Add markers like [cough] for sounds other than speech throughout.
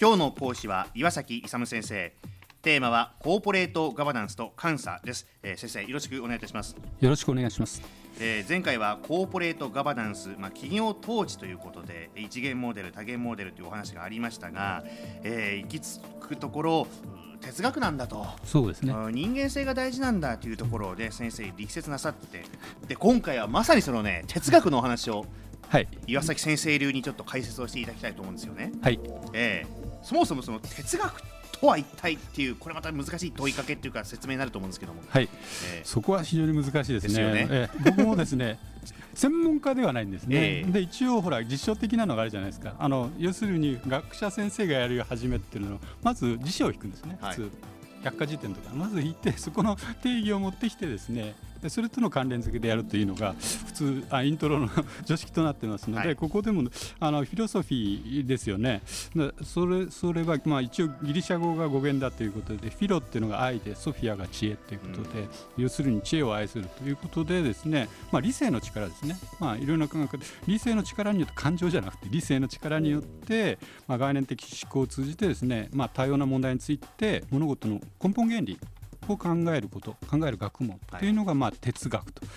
今日の講師は岩崎勇先生。テーマはコーポレートガバナンスと監査です、えー、先生よろしくお願いいたします。よろしくお願いします。えー、前回はコーポレートガバナンス、まあ、企業統治ということで一元モデル多元モデルというお話がありましたが、えー、行き着くところ哲学なんだと。そうですね。人間性が大事なんだというところで先生力説なさって。で今回はまさにそのね哲学のお話を、はい、岩崎先生流にちょっと解説をしていただきたいと思うんですよね。はい。えー、そもそもその哲学とは一体っていうこれまた難しい問いかけっていうか説明になると思うんですけども、はい。えー、そこは非常に難しいですね。すね。えー、僕もですね専門家ではないんですね、えー、で一応ほら実証的なのがあるじゃないですか。あの要するに学者先生がやる始めっていうのはまず辞書を引くんですね、普通、百科事典とか。まず引いてそこの定義を持ってきてですね。でそれとの関連付けでやるというのがあイントロの常識となってますので、はい、ここでもあのフィロソフィーですよね。それそれは、まあ、一応ギリシャ語が語源だということでフィロっていうのが愛でソフィアが知恵ということで、うん、要するに知恵を愛するということでですね、まあ、理性の力ですね、まあ、いろいろな感覚で理性の力によって感情じゃなくて理性の力によって、まあ、概念的思考を通じてですね、まあ、多様な問題について物事の根本原理を考えること考える学問というのがまあ哲学と。い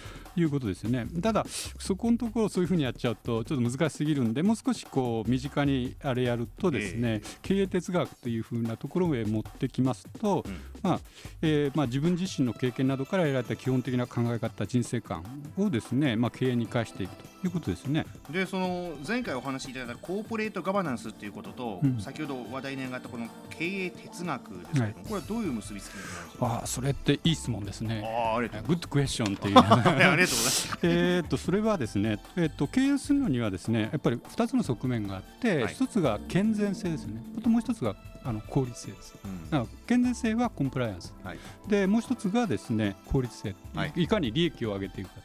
うことですよね。ただそこのところそういうふうにやっちゃうとちょっと難しすぎるんでもう少しこう身近にあれやるとですね、えー、経営哲学というふうなところへ持ってきますと、うん、まあえー、まあ、自分自身の経験などから得られた基本的な考え方人生観をですね、まあ、経営に生かしていくということですね。でその前回お話しいただいたコーポレートガバナンスということと、うん、先ほど話題に上がったこの経営哲学ですけども、はい、これはどういう結びつきになるんですか？あそれっていい質問ですね。あありがとうグッドクエスチョンっていう。[laughs] ありがとうございます。えっとそれはですね、えー、っと経営するのにはですねやっぱり2つの側面があって、はい、1つが健全性ですね。もう1つがあの効率性です、うん、健全性はコンプライアンス、はい、でもう一つがですね効率性、はい、いかに利益を上げていくか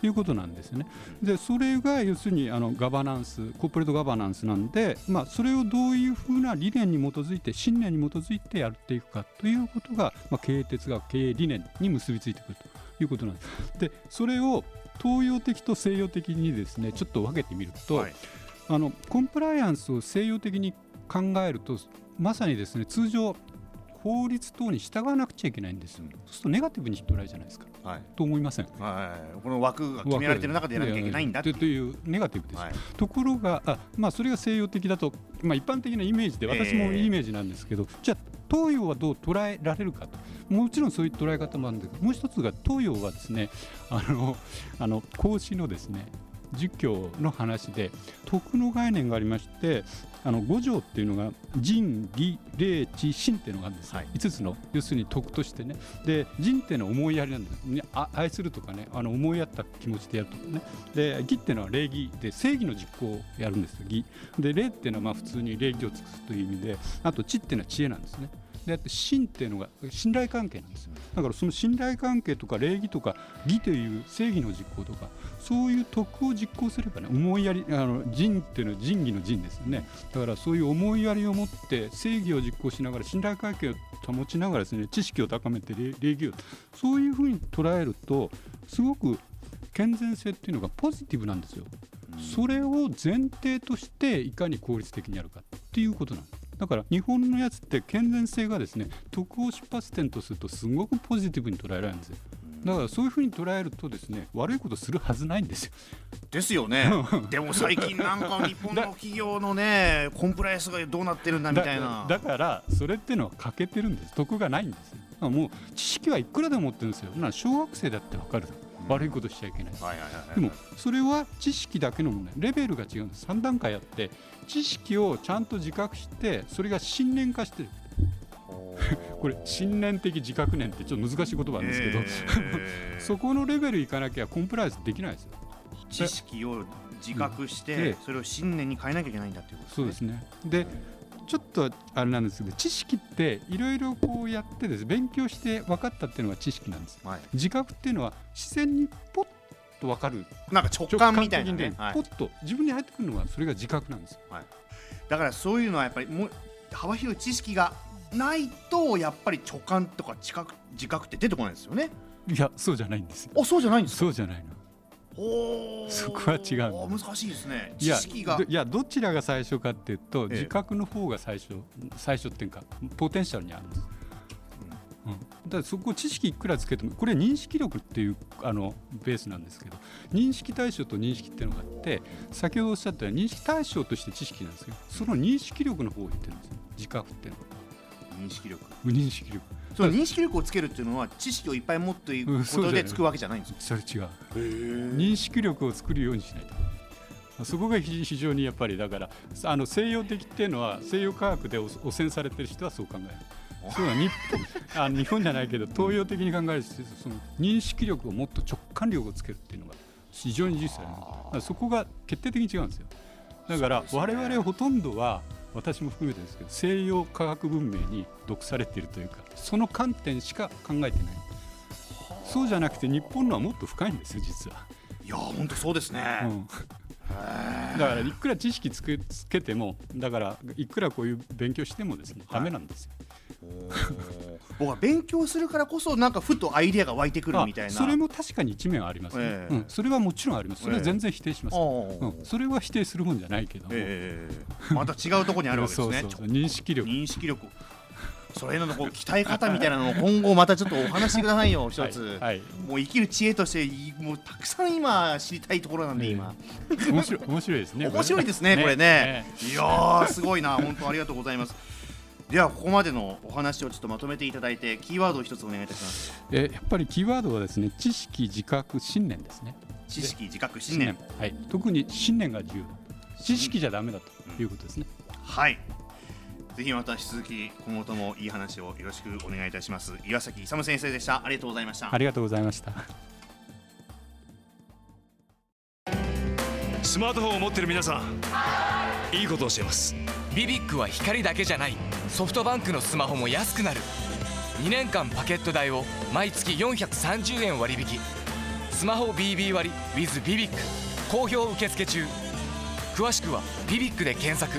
ということなんですね。でそれが要するにあのガバナンスコーポレートガバナンスなんで、まあ、それをどういうふうな理念に基づいて信念に基づいてやっていくかということが、まあ、経営哲学経営理念に結びついてくるということなんです。でそれを東洋的と西洋的にですねちょっと分けてみると、はい、あのコンプライアンスを西洋的に考えるとまさにですね通常法律等に従わなくちゃいけないんです、そうするとネガティブに捉えるじゃないですか、はい、と思いません、はい、この枠が決められている中でやらなきゃいけないんだというネガティブです、はい、ところがあ、まあ、それが西洋的だと、まあ、一般的なイメージで私もイメージなんですけど、えー、じゃあ東洋はどう捉えられるかと。もちろんそういう捉え方もあるんですけどもう一つが東洋はですねあのあの孔子のですね儒教の話で徳の概念がありましてあの五条っていうのが仁義礼智信っていうのがあるんです、はい、5つの要するに徳としてね。で仁っていうのは思いやりなんです、ね、愛するとかねあの思いやった気持ちでやるとかね。で義っていうのは礼儀で正義の実行をやるんです義。で礼っていうのはまあ普通に礼儀を尽くすという意味であと知っていうのは知恵なんですねであって信っていうのが信頼関係なんですよだからその信頼関係とか礼儀とか義という正義の実行とかそういう徳を実行すればね思いやりあの仁っていうのは仁義の仁ですよねだからそういう思いやりを持って正義を実行しながら信頼関係を保ちながらですね知識を高めて礼儀をそういうふうに捉えるとすごく健全性っていうのがポジティブなんですよ。それを前提としていかに効率的にやるかっていうことなんです。だから日本のやつって健全性がですね徳を出発点とするとすごくポジティブに捉えられるんですよ。だからそういうふうに捉えるとですね悪いことするはずないんですよ。ですよね。でも最近なんか日本の企業のねコンプライアンスがどうなってるんだみたいなだからそれっていうのは欠けてるんです得がないんですよ。もう知識はいくらでも持ってるんですよ。な小学生だってわかる。悪いことしちゃいけない,、でもそれは知識だけのものレベルが違うんです3段階あって知識をちゃんと自覚してそれが信念化してるこれ信念的自覚念ってちょっと難しい言葉なんですけど、えー、[laughs] そこのレベルいかなきゃコンプライアンスできないですよ。知識を自覚して、それを信念に変えなきゃいけないんだっていうことですね。そうですね。でちょっとあれなんですけど知識っていろいろこうやってです。勉強して分かったっていうのが知識なんです、はい、自覚っていうのは自然にポッと分かる。なんか直感みたいな、ね、ポッと自分に入ってくるのがそれが自覚なんです、はい、だからそういうのはやっぱりもう幅広い知識がないとやっぱり直感とか自覚自覚って出てこないですよね。いやそうじゃないんですあそうじゃないんですそうじゃないの。そこは違う難しいですね。いやいやどちらが最初かっていうと、ええ、自覚の方が最初最初っていうかポテンシャルにあるんです、うん、うん、だからそこ知識いくらつけてもこれ認識力っていうあのベースなんですけど認識対象と認識っていうのがあって先ほどおっしゃったように認識対象として知識なんですよ。その認識力の方を言ってるんですよ。自覚っていうのは認識力。認識力。その認識力をつけるっていうのは知識をいっぱい持っていくことでつくわけじゃないんですか、それ違う。認識力を作るようにしないと。そこが非常にやっぱりだからあの西洋的っていうのは西洋科学で汚染されてる人はそう考える。そう日本 [laughs] あ日本じゃないけど東洋的に考えるとその認識力をもっと直感力をつけるっていうのが非常に重視される。そこが決定的に違うんですよ。だから我々ほとんどは私も含めてですけど西洋科学文明に毒されているというかその観点しか考えてない。そうじゃなくて日本のはもっと深いんですよ実は。いや本当そうですね、うん、だからいくら知識つけつけてもだからいくらこういう勉強してもですね、はい、ダメなんですよ。僕は勉強するからこそなんかふとアイデアが湧いてくるみたいな。それも確かに一面ありますね、えー、うん、それはもちろんあります。それは全然否定します、えー、うん、それは否定するもんじゃないけどえー、また違うところにあるわけですね。そう認識力。認識力。それのこう鍛え方みたいなのを今後またちょっとお話しくださいよ一つ、はい。はい、もう生きる知恵としてもうたくさん今知りたいところなんで今、面白い面白いですね面白いですねこれね、ね、いやすごいな。本当ありがとうございますではここまでのお話をちょっとまとめていただいてキーワードを一つお願いいたします。えやっぱりキーワードはですね知識自覚信念ですね。知識自覚信念。はい、特に信念が重要だ。知識じゃダメだということですね、うん、はい。ぜひまた引き続き今後ともいい話をよろしくお願いいたします。岩崎勇先生でした。ありがとうございました。ありがとうございました。スマートフォンを持っている皆さんいいことを教えますビビックは光だけじゃない。ソフトバンクのスマホも安くなる。2年間パケット代を毎月430円割引。スマホ BB 割 with ビビック好評受付中。詳しくは「ビビック」で検索。